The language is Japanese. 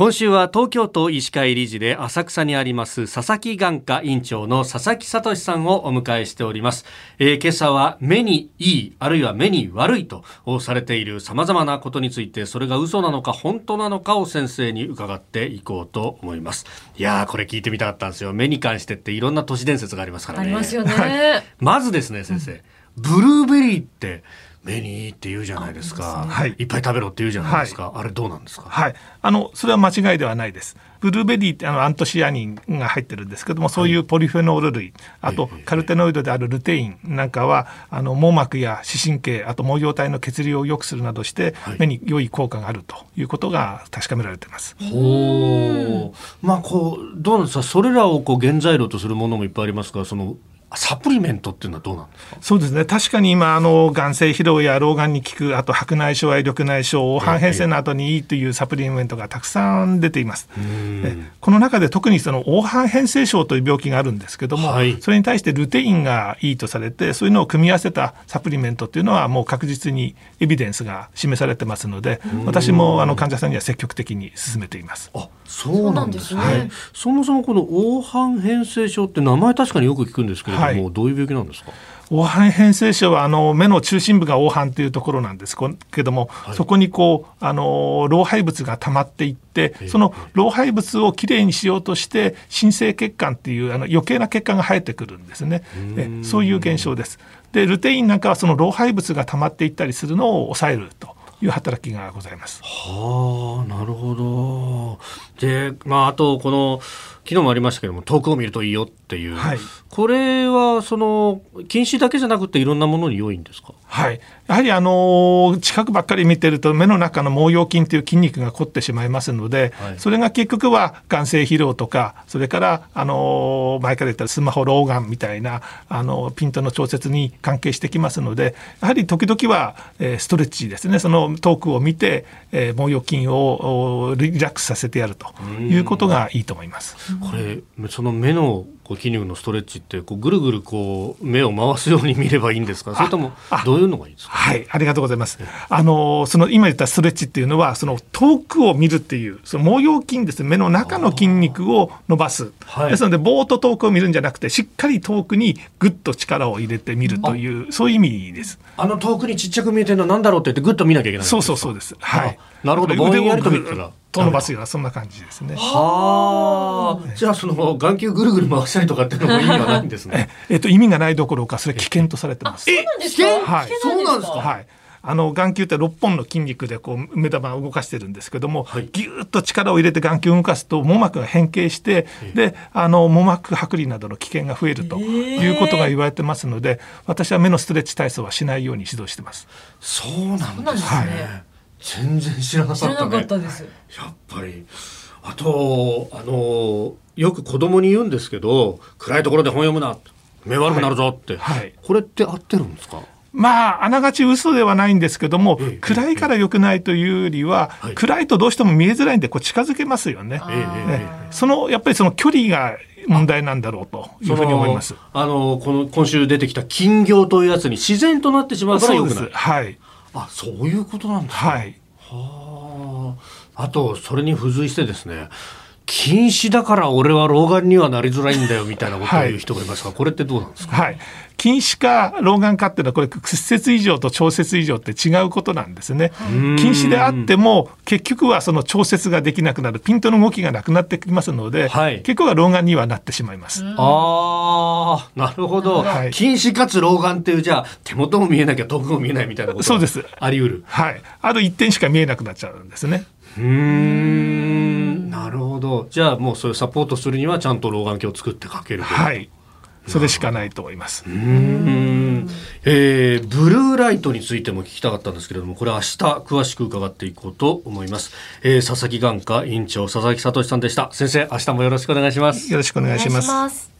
今週は東京都医師会理事で浅草にあります佐々木眼科院長の佐々木聡さんをお迎えしております、えー、今朝は目にいいあるいは目に悪いとされている様々なことについてそれが嘘なのか本当なのかを先生に伺っていこうと思います。いやーこれ聞いてみたかったんですよ。目に関してっていろんな都市伝説がありますからね。ありますよね。まずですね先生、うん、ブルーベリーって目にいいって言うじゃないですか、はい、いっぱい食べろって言うじゃないですか、はい、あれどうなんですか？はい。あのそれは間違いではないです。ブルーベリーってあのアントシアニンが入ってるんですけどもそういうポリフェノール類、あとカルテノイドであるルテインなんかはあの網膜や視神経あと毛様体の血流を良くするなどして目に良い効果があるということが確かめられています。ほう。まあこうどうなんですか？それらをこう原材料とするものもいっぱいありますがそのサプリメントっていうのはどうなんですか？そうですね。確かに今あの眼性疲労や老眼に効くあと白内障や緑内障黄斑変性の後にいいというサプリメントがたくさん出ています。この中で特にその黄斑変性症という病気があるんですけども、はい、それに対してルテインがいいとされてそういうのを組み合わせたサプリメントっていうのはもう確実にエビデンスが示されてますので私もあの患者さんには積極的に進めています。あそうなんですね、はい、そもそもこの黄斑変性症って名前確かによく聞くんですけれども、はい、どういう病気なんですか？黄斑変性症はあの目の中心部が黄斑というところなんですけども、はい、そこにこうあの老廃物が溜まっていってその老廃物をきれいにしようとして新生血管っていうあの余計な血管が生えてくるんですねえそういう現象です。でルテインなんかはその老廃物が溜まっていったりするのを抑えると。いう働きがございます。はあ、なるほど。で、まあ、あと、この、昨日もありましたけども遠くを見るといいよっていう、はい、これはその近視だけじゃなくていろんなものに良いんですか？はい。やはりあの近くばっかり見てると目の中の毛様筋という筋肉が凝ってしまいますので、はい、それが結局は眼性疲労とかそれからあの前から言ったスマホ老眼みたいなあのピントの調節に関係してきますのでやはり時々は、えー、ストレッチですね。その遠くを見て、えー、毛様筋をリラックスさせてやるということがいいと思います。これその目のこう筋肉のストレッチってこうぐるぐるこう目を回すように見ればいいんですか？それともどういうのがいいですか？はいありがとうございます。あのその今言ったストレッチっていうのはその遠くを見るっていうその毛様筋ですね。目の中の筋肉を伸ばす、はい、ですのでぼーっと遠くを見るんじゃなくてしっかり遠くにぐっと力を入れてみるというそういう意味です。あの遠くにちっちゃく見えてるのは何だろうって言ってぐっと見なきゃいけないそうそうそうです。はい。なるほど。ぼんやりと見たらと伸ばすようなそんな感じですね。はあ、じゃあその眼球ぐるぐる回したりとかっていうのも意味がないんですね。えっと意味がないどころかそれ危険とされてます。え、危険？はい。そうなんですか？はい。あの眼球って6本の筋肉でこう目玉を動かしてるんですけども、はい、ぎゅっと力を入れて眼球を動かすと網膜が変形してであの網膜剥離などの危険が増えるということが言われてますので私は目のストレッチ体操はしないように指導してます。そうなんですね。はい全然知らなかったね。ったやっぱり。あとあのよく子供に言うんですけど暗いところで本読むな目悪くなるぞって、はい。はい、これって合ってるんですか？まあ、あながち嘘ではないんですけども、ええ、暗いから良くないというよりは、え、暗いとどうしても見えづらいんで、こう近づけますよね。そのやっぱりその距離が問題なんだろうというふうに思います。あのこの今週出てきた金魚というやつに自然となってしまうから良くない。はい。あそういうことなんですか。はい。はあ。あとそれに付随してですね。禁止だから俺は老眼にはなりづらいんだよみたいなことを言う人がいますが、はい、これってどうなんですか、はい、近視か老眼かっていうのはこれ屈折異常と調節異常って違うことなんですね。近視であっても結局はその調節ができなくなるピントの動きがなくなってきますので、はい、結構は老眼にはなってしまいます。ああなるほど、はい、近視かつ老眼っていうじゃあ手元も見えなきゃ遠くも見えないみたいなことそうですあり得る。はい。ある一点しか見えなくなっちゃうんですね。うんなるほどじゃあもうそれサポートするにはちゃんと老眼鏡を作ってかけるはいそれしかないと思います。うんえー、ブルーライトについても聞きたかったんですけれども、これ明日詳しく伺っていこうと思います。えー、佐々木眼科院長佐々木聡さんでした。先生、明日もよろしくお願いします。よろしくお願いします。